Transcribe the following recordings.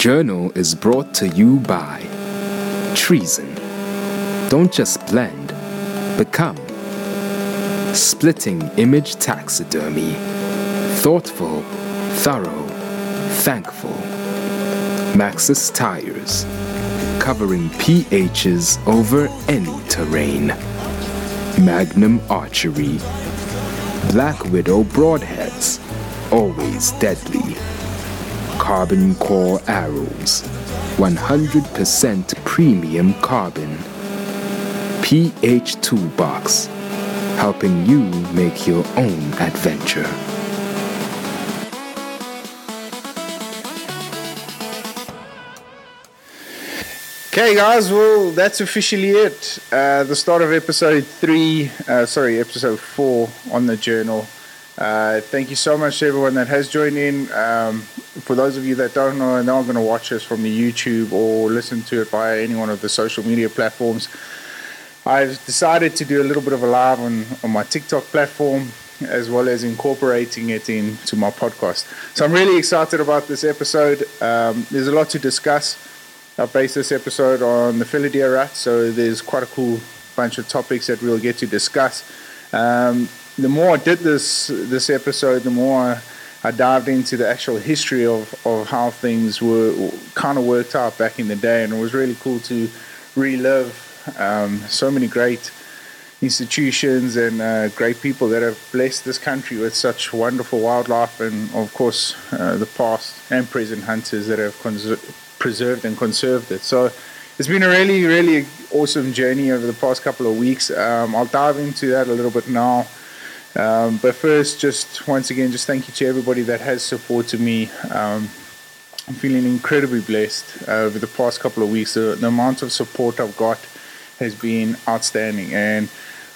Journal is brought to you by Treason. Don't just blend, become. Splitting Image Taxidermy. Thoughtful, thorough, thankful. Maxxis Tires. Covering pHs over any terrain. Magnum Archery. Black Widow Broadheads. Always deadly. Carbon Core Arrows. 100% premium carbon. PH Toolbox. Helping you make your own adventure. Okay, guys, well, that's officially it. Uh, the start of episode three, uh, sorry, episode four on the journal. Uh, thank you so much to everyone that has joined in. Um, for those of you that don't know and are not going to watch us from the YouTube or listen to it via any one of the social media platforms, I've decided to do a little bit of a live on, on my TikTok platform as well as incorporating it into my podcast. So I'm really excited about this episode. Um, there's a lot to discuss. I based this episode on the fallow deer rut, so there's quite a cool bunch of topics that we'll get to discuss. Um, the more I did this this episode, the more I, I dived into the actual history of, of how things were kind of worked out back in the day, and it was really cool to relive um, so many great institutions and uh, great people that have blessed this country with such wonderful wildlife, and of course uh, the past and present hunters that have preserved and conserved it. So it's been a really, really awesome journey over the past couple of weeks. Um, I'll dive into that a little bit now. Um, but first, just once again, just thank you to everybody that has supported me. Um, I'm feeling incredibly blessed uh, over the past couple of weeks. The, the, amount of support I've got has been outstanding, and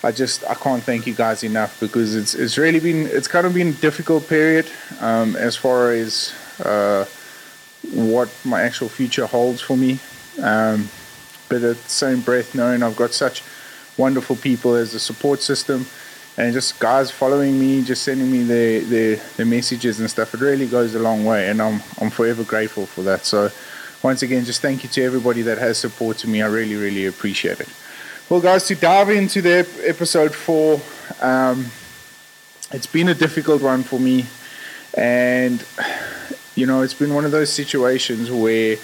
I just I can't thank you guys enough because it's it's really been it's kind of been a difficult period um, as far as uh, what my actual future holds for me. Um, but at the same breath, knowing I've got such wonderful people as a support system and just guys following me, just sending me their, their, their messages and stuff, it really goes a long way. And I'm, I'm forever grateful for that. So, once again, just thank you to everybody that has supported me. I really, really appreciate it. Well, guys, to dive into the episode four, um, it's been a difficult one for me. And you know, it's been one of those situations where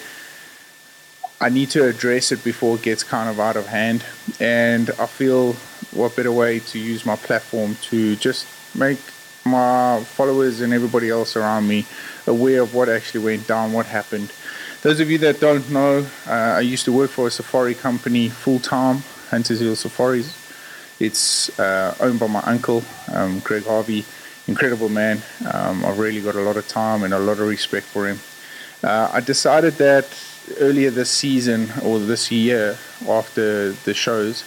I need to address it before it gets kind of out of hand. And I feel what better way to use my platform to just make my followers and everybody else around me aware of what actually went down, what happened. Those of you that don't know, uh, I used to work for a safari company full time, Hunters Hill Safaris. It's uh, owned by my uncle, um, Greg Harvey incredible man. Um, I've really got a lot of time and a lot of respect for him. Uh, I decided that earlier this season or this year after the shows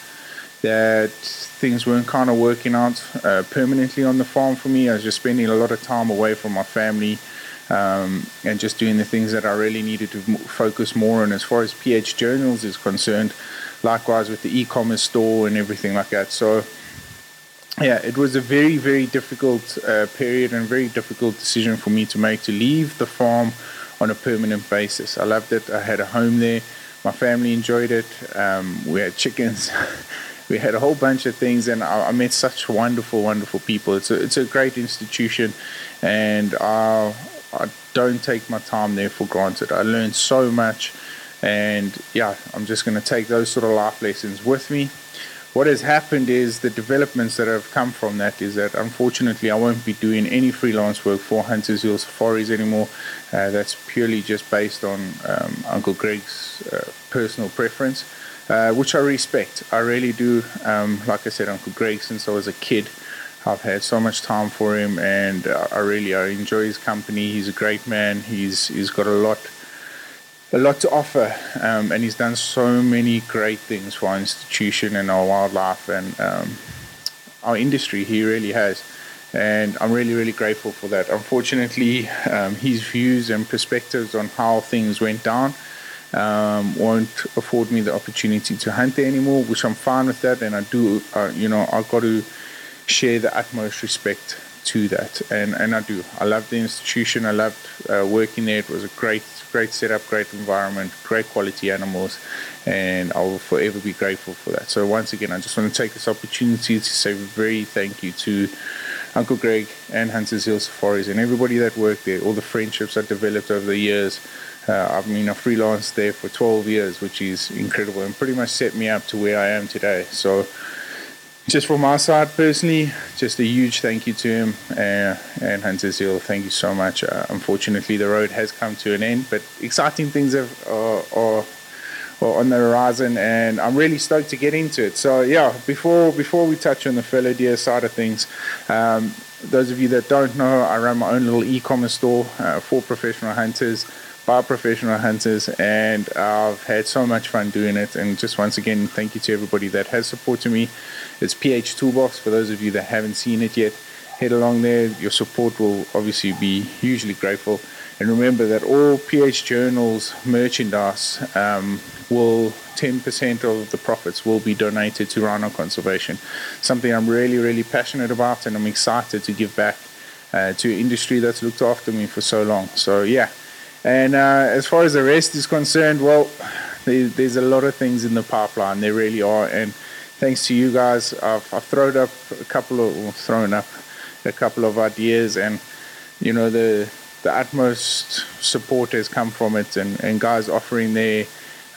that things weren't kind of working out uh, permanently on the farm for me. I was just spending a lot of time away from my family um, and just doing the things that I really needed to focus more on as far as PH Journals is concerned. Likewise with the e-commerce store and everything like that. So yeah, it was a very, very difficult uh, period and very difficult decision for me to make to leave the farm on a permanent basis. I loved it. I had a home there. My family enjoyed it. Um, we had chickens. we had a whole bunch of things, and I, I, met such wonderful, wonderful people. It's a, it's a great institution, and I, I don't take my time there for granted. I learned so much, and yeah, I'm just going to take those sort of life lessons with me what has happened is the developments that have come from that is that unfortunately I won't be doing any freelance work for Hunters Hill Safaris anymore. Uh, that's purely just based on um, Uncle Greg's uh, personal preference, uh, which I respect. I really do. Um, like I said, Uncle Greg, since I was a kid, I've had so much time for him, and I really I enjoy his company. He's a great man. He's he's got a lot a lot to offer, um, and he's done so many great things for our institution and our wildlife and um, our industry. He really has, and I'm really, really grateful for that. Unfortunately, um, his views and perspectives on how things went down um, won't afford me the opportunity to hunt there anymore, which I'm fine with that, and I do, uh, you know, I've got to share the utmost respect to that, and and I do. I love the institution. I loved uh, working there. It was a great great setup, great environment, great quality animals, and I will forever be grateful for that. So once again, I just want to take this opportunity to say a very thank you to Uncle Greg and Hunters Hill Safaris and everybody that worked there, all the friendships I developed over the years. Uh, I mean, I freelanced there for 12 years, which is incredible and pretty much set me up to where I am today. So, just from my side personally, just a huge thank you to him uh, and Hunters Hill. Thank you so much. Uh, unfortunately, the road has come to an end, but exciting things have, are, are, are on the horizon, and I'm really stoked to get into it. So, yeah, before before we touch on the fallow deer side of things, um, those of you that don't know, I run my own little e-commerce store uh, for professional hunters by professional hunters, and I've had so much fun doing it. And just once again, thank you to everybody that has supported me. It's PH Toolbox for those of you that haven't seen it yet. Head along there. Your support will obviously be hugely grateful. And remember that all PH Journals merchandise um, will 10% of the profits will be donated to rhino conservation. Something I'm really, really passionate about, and I'm excited to give back uh, to industry that's looked after me for so long. So yeah, and uh, as far as the rest is concerned, well, there's a lot of things in the pipeline. There really are. And thanks to you guys, I've, I've thrown up a couple of thrown up a couple of ideas, and you know the the utmost support has come from it, and, and guys offering their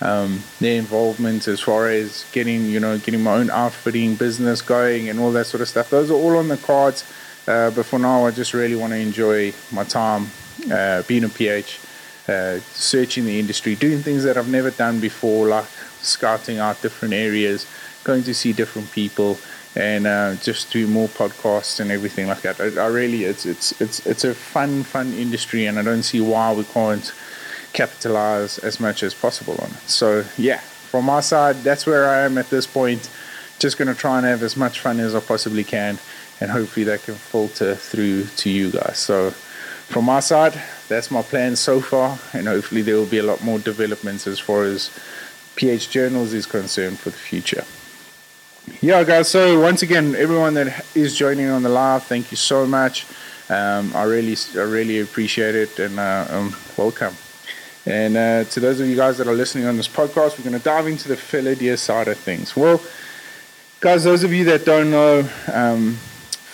um, their involvement as far as getting you know getting my own outfitting business going and all that sort of stuff. Those are all on the cards. Uh, but for now, I just really want to enjoy my time uh, being a PH uh, searching the industry, doing things that I've never done before, like scouting out different areas, going to see different people, and uh, just do more podcasts and everything like that. I, I, really, it's it's it's it's a fun fun industry, and I don't see why we can't capitalize as much as possible on it. So yeah, from my side, that's where I am at this point. Just going to try and have as much fun as I possibly can, and hopefully that can filter through to you guys. So from my side, that's my plan so far, and hopefully there will be a lot more developments as far as PH Journals is concerned for the future. Yeah, guys. So once again, everyone that is joining on the live, thank you so much. Um, I really, I really appreciate it, and uh, um, welcome. And uh, to those of you guys that are listening on this podcast, we're going to dive into the deer side of things. Well, guys, those of you that don't know, um,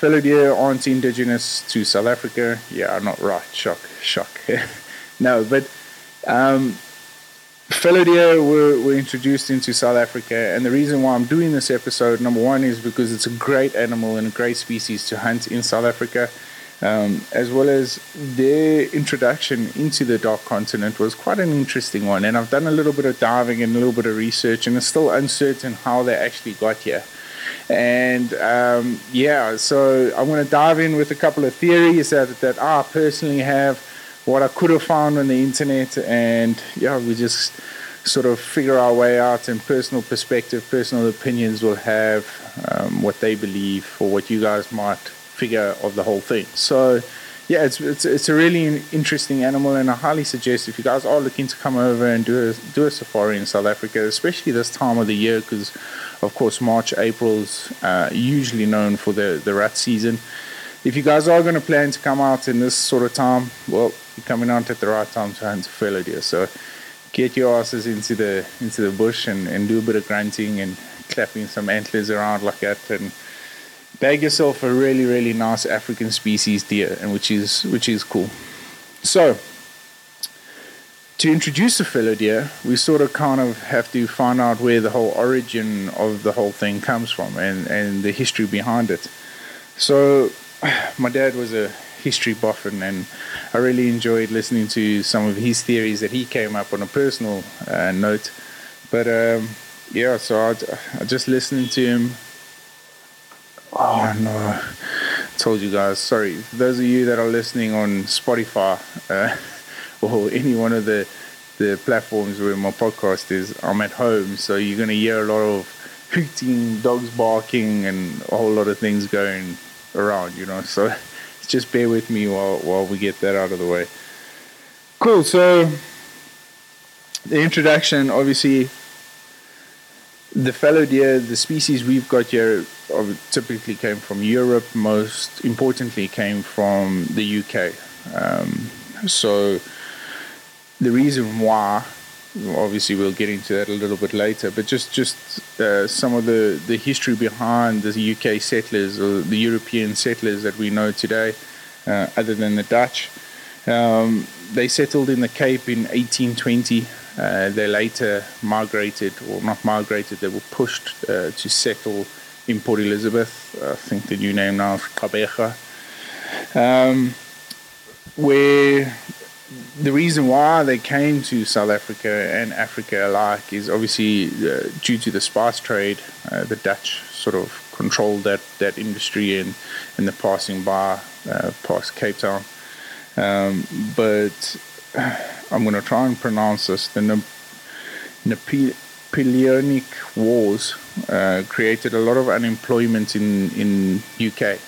fallow deer aren't indigenous to South Africa. Yeah, I'm not right. Shock, shock. no, but um, fallow deer were, were introduced into South Africa, and the reason why I'm doing this episode, number one, is because it's a great animal and a great species to hunt in South Africa. Um, as well as their introduction into the dark continent was quite an interesting one. And I've done a little bit of diving and a little bit of research, and it's still uncertain how they actually got here. And um, yeah, so I'm to dive in with a couple of theories that, that I personally have, what I could have found on the internet, and yeah, we just sort of figure our way out and personal perspective, personal opinions will have um, what they believe or what you guys might figure of the whole thing. So yeah, it's, it's it's a really interesting animal, and I highly suggest if you guys are looking to come over and do a do a safari in South Africa, especially this time of the year, because of course March, April's uh, usually known for the the rut season. If you guys are going to plan to come out in this sort of time, well, you're coming out at the right time to hunt fallow deer. So get your asses into the into the bush and, and do a bit of grunting and clapping some antlers around like that and bag yourself a really really nice African species deer, and which is which is cool. So to introduce a fallow deer, we sort of kind of have to find out where the whole origin of the whole thing comes from and, and the history behind it. So, my dad was a history buff, and, and I really enjoyed listening to some of his theories that he came up on a personal uh, note. But um, yeah, so I, I just listening to him Oh no! I told you guys. Sorry, those of you that are listening on Spotify uh, or any one of the the platforms where my podcast is, I'm at home, so you're gonna hear a lot of hooting, dogs barking, and a whole lot of things going around. You know, so just bear with me while while we get that out of the way. Cool. So the introduction, obviously, the fallow deer, the species we've got here, typically came from Europe. Most importantly, came from the UK. Um, so the reason why, obviously, we'll get into that a little bit later. But just just uh, some of the the history behind the UK settlers or the European settlers that we know today, uh, other than the Dutch. Um, they settled in the Cape in 1820. Uh, they later migrated, or not migrated, they were pushed uh, to settle in Port Elizabeth. I think the new name now is Gqeberha. Um, where the reason why they came to South Africa and Africa alike is obviously uh, due to the spice trade. Uh, the Dutch sort of controlled that, that industry and, and the passing by uh, past Cape Town. Um, but I'm going to try and pronounce this. The Napoleonic Wars uh, created a lot of unemployment in in UK.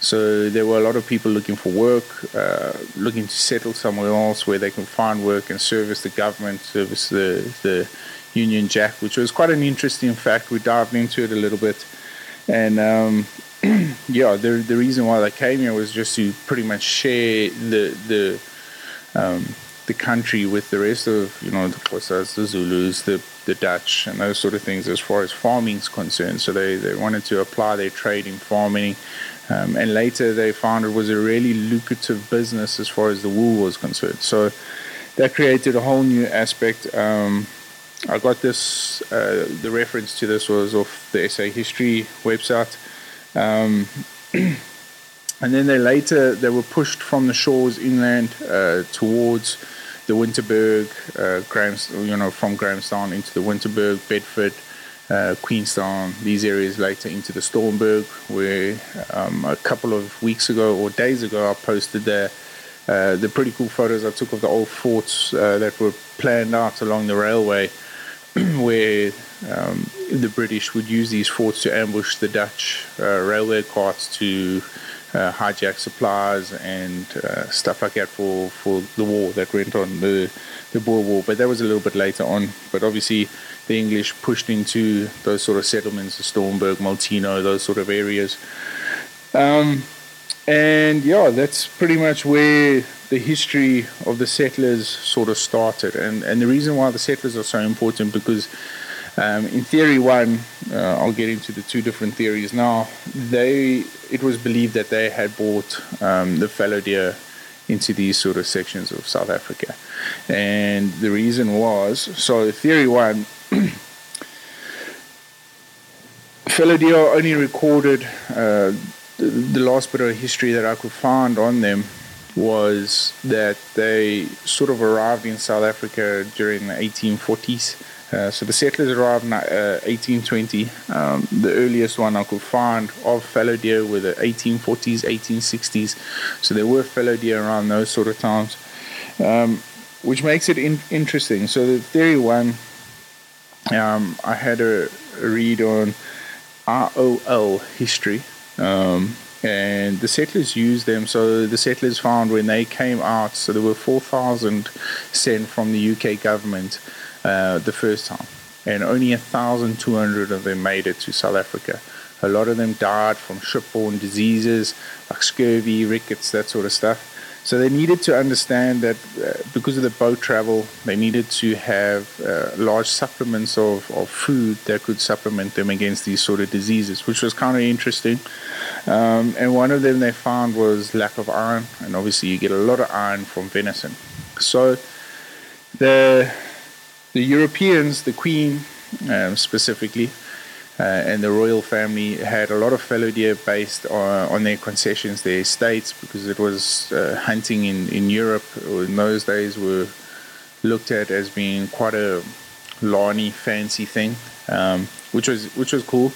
So there were a lot of people looking for work, uh, looking to settle somewhere else where they can find work and service the government, service the the Union Jack, which was quite an interesting fact. We dived into it a little bit, and um, yeah, the the reason why they came here was just to pretty much share the the um, the country with the rest of you know the Xhosas, the Zulus, the the Dutch, and those sort of things as far as farming is concerned. So they they wanted to apply their trade in farming. Um, and later they found it was a really lucrative business as far as the wool was concerned. So that created a whole new aspect. Um, I got this, uh, the reference to this was off the SA History website. Um, and then they later they were pushed from the shores inland uh, towards the Winterberg, uh, Grams, you know, from Grahamstown into the Winterberg, Bedford, uh, Queenstown, these areas later into the Stormberg, where um, a couple of weeks ago or days ago I posted there uh, the pretty cool photos I took of the old forts uh, that were planned out along the railway, where um, the British would use these forts to ambush the Dutch uh, railway carts to uh, hijack supplies and uh, stuff like that for, for the war that went on, the, the Boer War. But that was a little bit later on. But obviously, the English pushed into those sort of settlements, the Stormberg, Molteno, those sort of areas. Um, and yeah, that's pretty much where the history of the settlers sort of started. And, and the reason why the settlers are so important because um, in theory one, uh, I'll get into the two different theories now. They it was believed that they had brought um, the fallow deer into these sort of sections of South Africa, and the reason was so. Theory one. fallow deer only recorded uh, the, the last bit of history that I could find on them was that they sort of arrived in South Africa during the 1840s uh, so the settlers arrived in uh, 1820. Um, the earliest one I could find of fallow deer were the 1840s, 1860s. So there were fallow deer around those sort of times, um, which makes it in- interesting. So the theory one, um, I had a, read on IOL history. Um, and the settlers used them. So the settlers found when they came out, so there were 4,000 sent from the UK government uh, the first time, and only 1,200 of them made it to South Africa. A lot of them died from shipborne diseases like scurvy, rickets, that sort of stuff. So they needed to understand that uh, because of the boat travel, they needed to have uh, large supplements of, of food that could supplement them against these sort of diseases, which was kind of interesting. Um, and one of them they found was lack of iron, and obviously you get a lot of iron from venison. So the the Europeans, the Queen um, specifically, uh, and the royal family had a lot of fallow deer based on, on their concessions, their estates, because it was uh, hunting in, in Europe in those days were looked at as being quite a lawny, fancy thing, um, which was which was cool.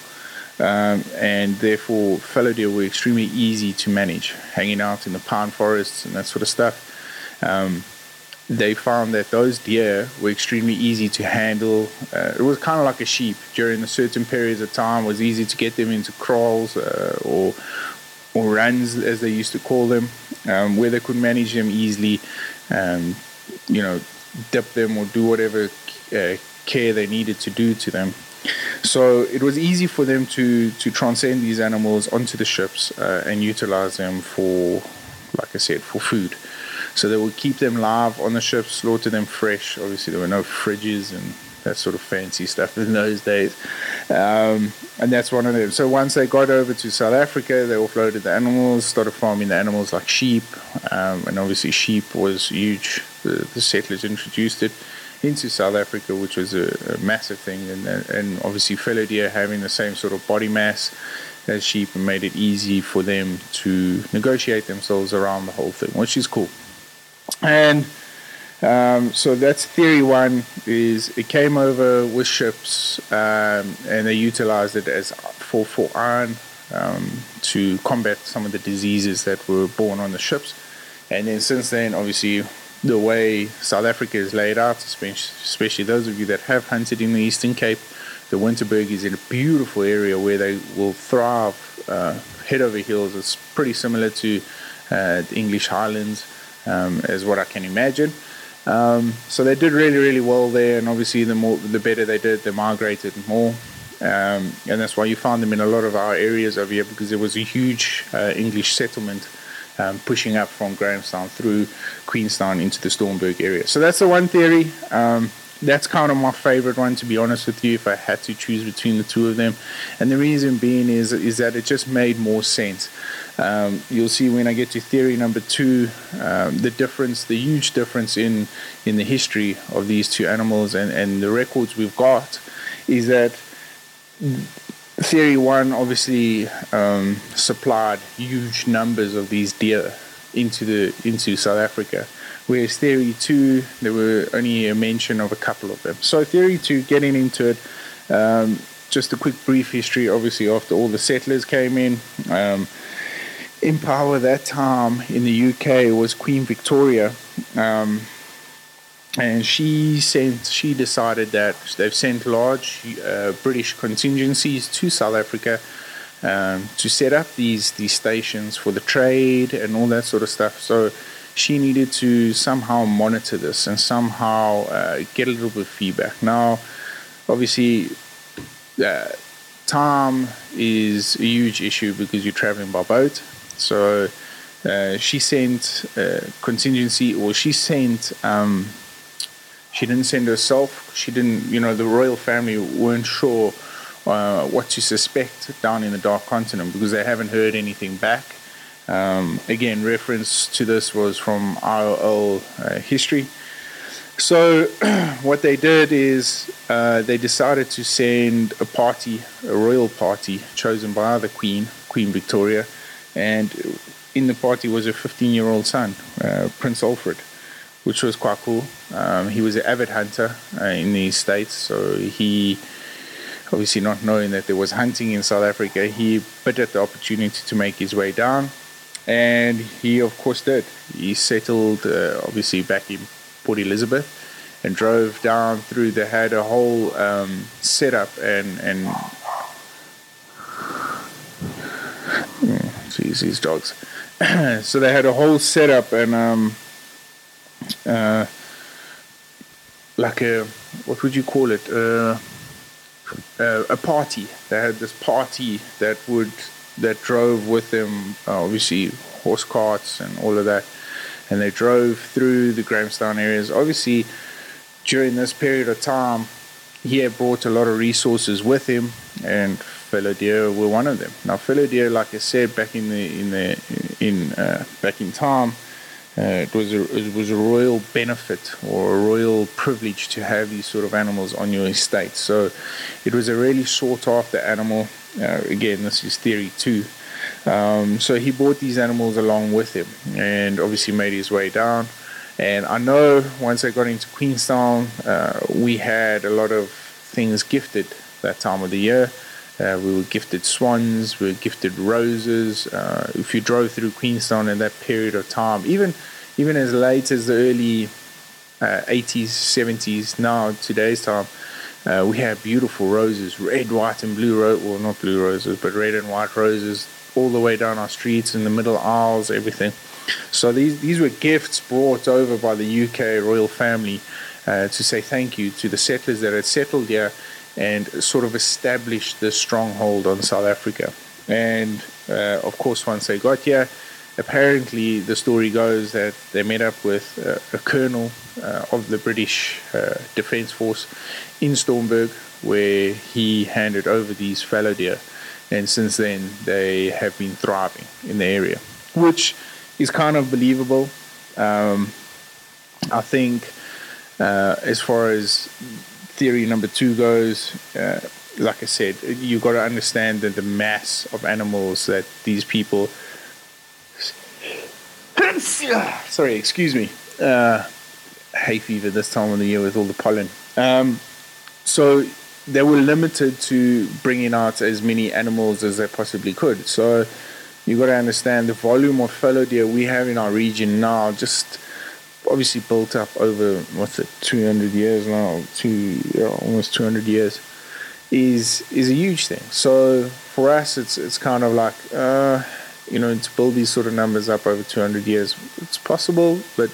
Um, and therefore, fallow deer were extremely easy to manage, hanging out in the pine forests and that sort of stuff. Um, they found that those deer were extremely easy to handle. Uh, it was kind of like a sheep. During the certain periods of time, it was easy to get them into kraals uh, or or runs, as they used to call them, um, where they could manage them easily. Um, you know, dip them or do whatever uh, care they needed to do to them. So it was easy for them to to transcend these animals onto the ships uh, and utilize them for, like I said, for food. So they would keep them live on the ship, slaughter them fresh. Obviously, there were no fridges and that sort of fancy stuff in those days. Um, and that's one of them. So once they got over to South Africa, they offloaded the animals, started farming the animals like sheep. Um, and obviously, sheep was huge. The, the, settlers introduced it into South Africa, which was a, a massive thing. And, and obviously, fallow deer having the same sort of body mass as sheep made it easy for them to negotiate themselves around the whole thing, which is cool. And um, so that's theory one. Is it came over with ships um, and they utilized it as for for iron um, to combat some of the diseases that were born on the ships. And then since then, obviously, the way South Africa is laid out, especially those of you that have hunted in the Eastern Cape, the Winterberg is in a beautiful area where they will thrive uh, head over heels. It's pretty similar to uh, the English Highlands, um, as what I can imagine. Um, so they did really, really well there, and obviously the more, the better they did, they migrated more, um, and that's why you found them in a lot of our areas over here because there was a huge uh, English settlement um, pushing up from Grahamstown through Queenstown into the Stormberg area. So that's the one theory. Um, that's kind of my favorite one, to be honest with you, if I had to choose between the two of them. And the reason being is is that it just made more sense. Um, you'll see when I get to theory number two, um, the difference, the huge difference in in the history of these two animals and and the records we've got, is that theory one obviously um, supplied huge numbers of these deer into the into South Africa whereas theory two there were only a mention of a couple of them. So theory two getting into it um, just a quick brief history obviously after all the settlers came in um, in power that time in the UK was Queen Victoria um, and she sent she decided that they've sent large uh, British contingencies to South Africa um, to set up these these stations for the trade and all that sort of stuff so she needed to somehow monitor this and somehow uh, get a little bit of feedback. Now, obviously, uh, time is a huge issue because you're traveling by boat. So uh, she sent uh, contingency, or she sent. Um, she didn't send herself. She didn't. You know, the royal family weren't sure uh, what to suspect down in the Dark Continent because they haven't heard anything back. Um, again, reference to this was from IOL uh, history. So, what they did is uh, they decided to send a party, a royal party, chosen by the Queen, Queen Victoria, and in the party was a 15 year old son, uh, Prince Alfred, which was quite cool. Um, he was an avid hunter uh, in the States, so he obviously not knowing that there was hunting in South Africa, he bit at the opportunity to make his way down and he of course did. He settled uh, obviously back in Port Elizabeth and drove down through. They had a whole um, setup and and jeez, these dogs. so they had a whole setup and um, uh, like a what would you call it? Uh, uh, a party. They had this party that would that drove with them, uh, obviously horse carts and all of that, and they drove through the Grahamstown areas. Obviously, during this period of time, he had brought a lot of resources with him, and fallow deer were one of them. Now, fallow deer, like I said, back in the in the in uh, back in time. Uh, it was a it was a royal benefit or a royal privilege to have these sort of animals on your estate. So, it was a really sought after animal uh, again, this is theory two. Um, so he brought these animals along with him and obviously made his way down. And I know once I got into Queenstown, uh, we had a lot of things gifted that time of the year. Uh, we were gifted swans, we were gifted roses. Uh, if you drove through Queenstown in that period of time, even even as late as the early 80s, uh, 70s, now today's time, uh, we have beautiful roses, red, white, and blue roses. Well, not blue roses, but red and white roses all the way down our streets, in the middle aisles, everything. So these these were gifts brought over by the UK royal family uh, to say thank you to the settlers that had settled here and sort of established the stronghold on South Africa. And uh, of course, once they got here, apparently the story goes that they met up with uh, a colonel uh, of the British uh, Defence Force in Stormberg, where he handed over these fallow deer. And since then, they have been thriving in the area, which is kind of believable. Um, I think, uh, as far as theory number two goes, uh, like I said, you've got to understand that the mass of animals that these people. Sorry, excuse me. Uh, hay fever this time of the year with all the pollen. Um, so they were limited to bringing out as many animals as they possibly could. So you've got to understand the volume of fallow deer we have in our region now. Just obviously built up over what's it, 200 years now, two almost 200 years, is is a huge thing. So for us, it's it's kind of like uh, you know to build these sort of numbers up over 200 years, it's possible, but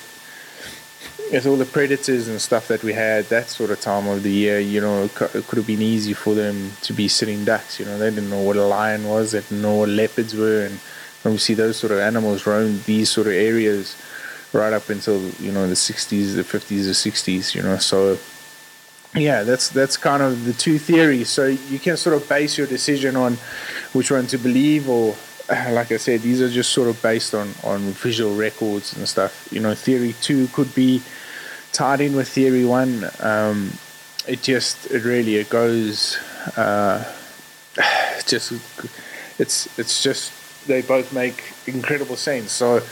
with all the predators and stuff that we had that sort of time of the year, you know, it could have been easy for them to be sitting ducks. You know, they didn't know what a lion was, they didn't know what leopards were, and obviously those sort of animals roamed these sort of areas right up until you know the 60s, the 50s, the 60s. You know, so yeah, that's that's kind of the two theories. So you can sort of base your decision on which one to believe, or like I said, these are just sort of based on on visual records and stuff. You know, theory two could be tied in with theory one. Um, it just it really it goes uh, just it's it's just they both make incredible sense. So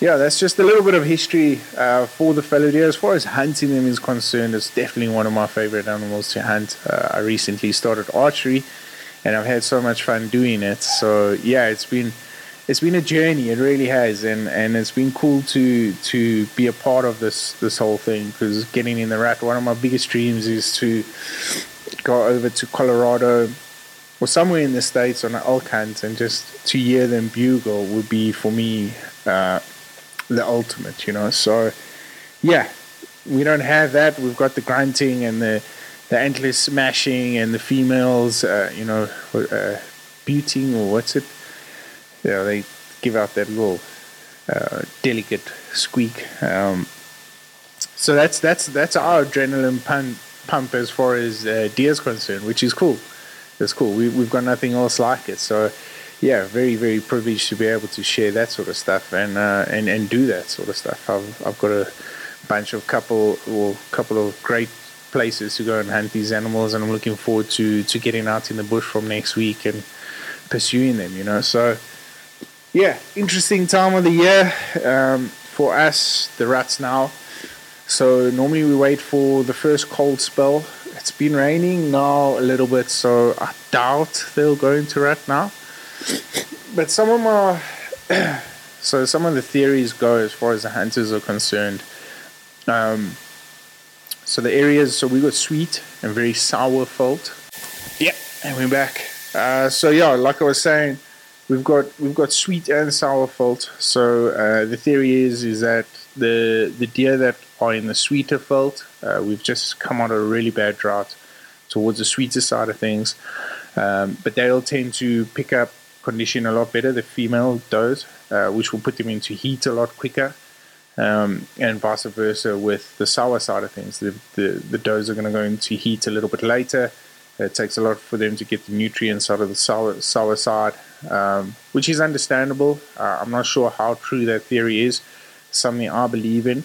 yeah, that's just a little bit of history uh, for the fallow deer. As far as hunting them is concerned, it's definitely one of my favorite animals to hunt. Uh, I recently started archery, and I've had so much fun doing it. So yeah, it's been it's been a journey. It really has, and and it's been cool to to be a part of this this whole thing because getting in the rut. One of my biggest dreams is to go over to Colorado or somewhere in the states on an elk hunt and just to hear them bugle would be for me. Uh, the ultimate, you know. So, yeah, we don't have that. We've got the grunting and the the antler smashing and the females, uh, you know, uh, buting or what's it? Yeah, they give out that little uh, delicate squeak. Um, so that's that's that's our adrenaline pump, pump as far as uh, deer is concerned, which is cool. That's cool. We, we've got nothing else like it. So yeah, very very privileged to be able to share that sort of stuff and uh, and and do that sort of stuff. I've I've got a bunch of couple or couple of great places to go and hunt these animals, and I'm looking forward to to getting out in the bush from next week and pursuing them. You know, so yeah, interesting time of the year um, for us, the rut's now. So normally we wait for the first cold spell. It's been raining now a little bit, so I doubt they'll go into rut now but some of my so some of the theories go as far as the hunters are concerned. Um, so the areas, so we got sweet and very sour veld. Yeah, and we're back. Uh, so yeah, like I was saying, we've got we've got sweet and sour veld. So uh, the theory is is that the the deer that are in the sweeter veld, uh, we've just come out of a really bad drought towards the sweeter side of things, um, but they'll tend to pick up condition a lot better, the female does, uh, which will put them into heat a lot quicker. Um, and vice versa with the sour side of things. The, the, the does are going to go into heat a little bit later. It takes a lot for them to get the nutrients out of the sour, sour side, um, which is understandable. Uh, I'm not sure how true that theory is. Something I believe in.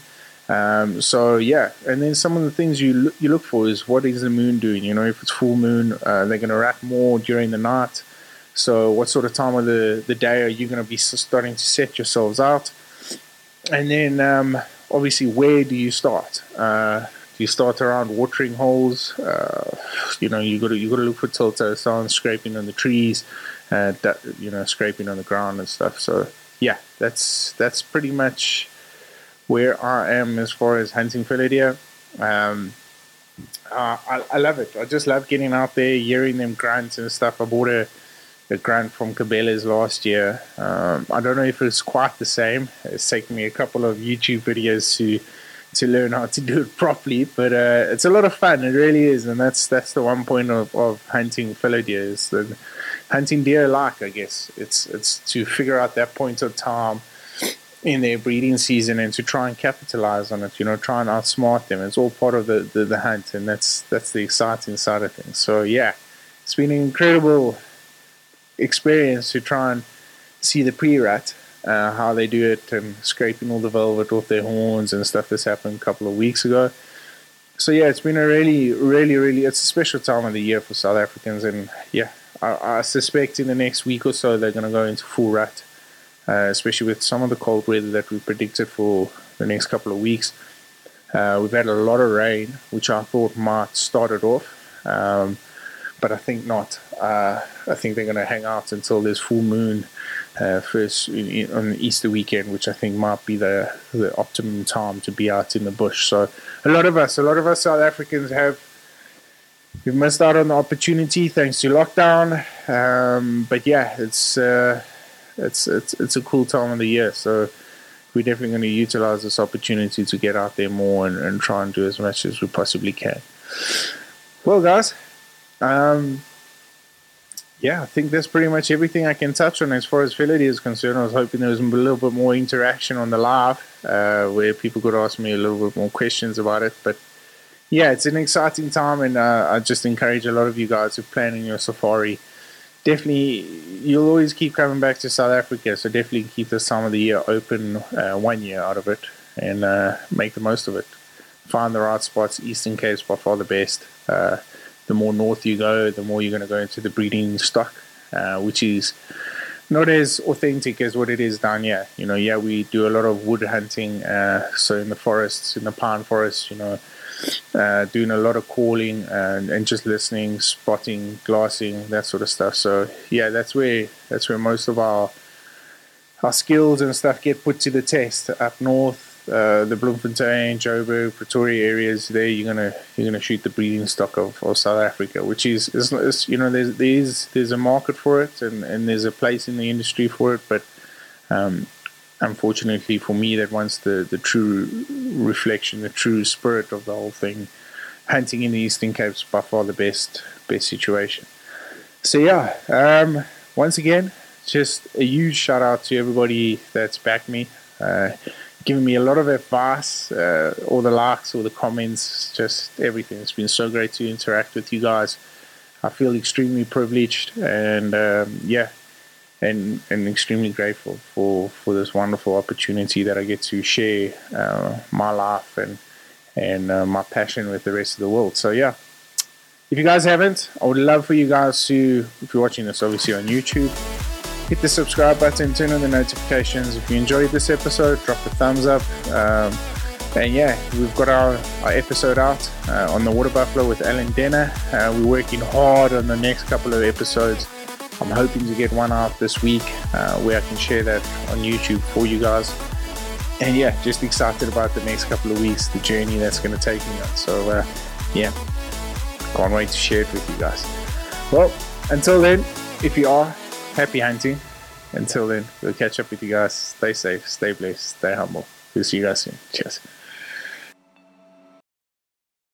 Um, so yeah, and then some of the things you look, you look for is what is the moon doing? You know, if it's full moon, uh, they're going to rut more during the night. So, what sort of time of the, the day are you going to be starting to set yourselves out? And then, um, obviously, where do you start? Uh, do you start around watering holes? Uh, you know, you got to you got to look for telltale signs, scraping on the trees, uh, that, you know, scraping on the ground and stuff. So, yeah, that's that's pretty much where I am as far as hunting fallow deer. Um, uh, I, I, love it. I just love getting out there, hearing them grunt and stuff. I bought a a grunt from Cabela's last year. Um, I don't know if it's quite the same. It's taken me a couple of YouTube videos to to learn how to do it properly. But uh, it's a lot of fun. It really is, and that's that's the one point of, of hunting fallow deer is the hunting deer like. I guess it's it's to figure out that point of time in their breeding season and to try and capitalize on it. You know, try and outsmart them. It's all part of the, the, the hunt, and that's that's the exciting side of things. So yeah, it's been an incredible experience to try and see the pre-rut uh, how they do it and scraping all the velvet off their horns and stuff that's happened a couple of weeks ago. So yeah, it's been a really, really, really it's a special time of the year for South Africans, and yeah, I, I suspect in the next week or so they're going to go into full rut, uh, especially with some of the cold weather that we predicted for the next couple of weeks. Uh, we've had a lot of rain, which I thought might start it off, um, but I think not. Uh, I think they're going to hang out until there's full moon uh, first on Easter weekend, which I think might be the the optimum time to be out in the bush. So a lot of us, a lot of us South Africans have we've missed out on the opportunity thanks to lockdown. Um, but yeah, it's uh, it's it's it's a cool time of the year. So we're definitely going to utilize this opportunity to get out there more and, and try and do as much as we possibly can. Well, guys. Um, yeah, I think that's pretty much everything I can touch on as far as Philly is concerned. I was hoping there was a little bit more interaction on the live uh, where people could ask me a little bit more questions about it. But yeah, it's an exciting time, and uh, I just encourage a lot of you guys who are planning your safari. Definitely, you'll always keep coming back to South Africa, so definitely keep this time of the year open uh, one year out of it and uh, make the most of it. Find the right spots. Eastern Cape's by far the best uh, the more north you go, the more you're going to go into the breeding stock, uh, which is not as authentic as what it is down here. You know, yeah, we do a lot of wood hunting, uh, so in the forests, in the pine forests, you know, uh, doing a lot of calling and, and just listening, spotting, glassing, that sort of stuff. So yeah, that's where that's where most of our our skills and stuff get put to the test. Up north, uh, the Bloemfontein, Joburg, Pretoria areas, there you're gonna you're gonna shoot the breeding stock of, of South Africa, which is, is, is, you know there's there's there's a market for it and, and there's a place in the industry for it, but um, unfortunately for me, that wants the the true reflection, the true spirit of the whole thing, hunting in the Eastern Cape is by far the best best situation. So yeah, um, once again, just a huge shout out to everybody that's backed me. Uh, given me a lot of advice, uh, all the likes, all the comments, just everything. It's been so great to interact with you guys. I feel extremely privileged and um, yeah, and and extremely grateful for for this wonderful opportunity that I get to share uh, my life and and uh, my passion with the rest of the world. So yeah. If you guys haven't, I would love for you guys to, if you're watching this obviously on YouTube, hit the subscribe button, turn on the notifications. If you enjoyed this episode, drop a thumbs up. Um, and yeah, we've got our, our episode out uh, on the water buffalo with Alan Denner. Uh, we're working hard on the next couple of episodes. I'm hoping to get one out this week uh, where I can share that on YouTube for you guys. And yeah, just excited about the next couple of weeks, the journey that's going to take me on. So uh, yeah, can't wait to share it with you guys. Well, until then, if you are happy hunting. Until then, we'll catch up with you guys. Stay safe, stay blessed, stay humble. We'll see you guys soon. Cheers.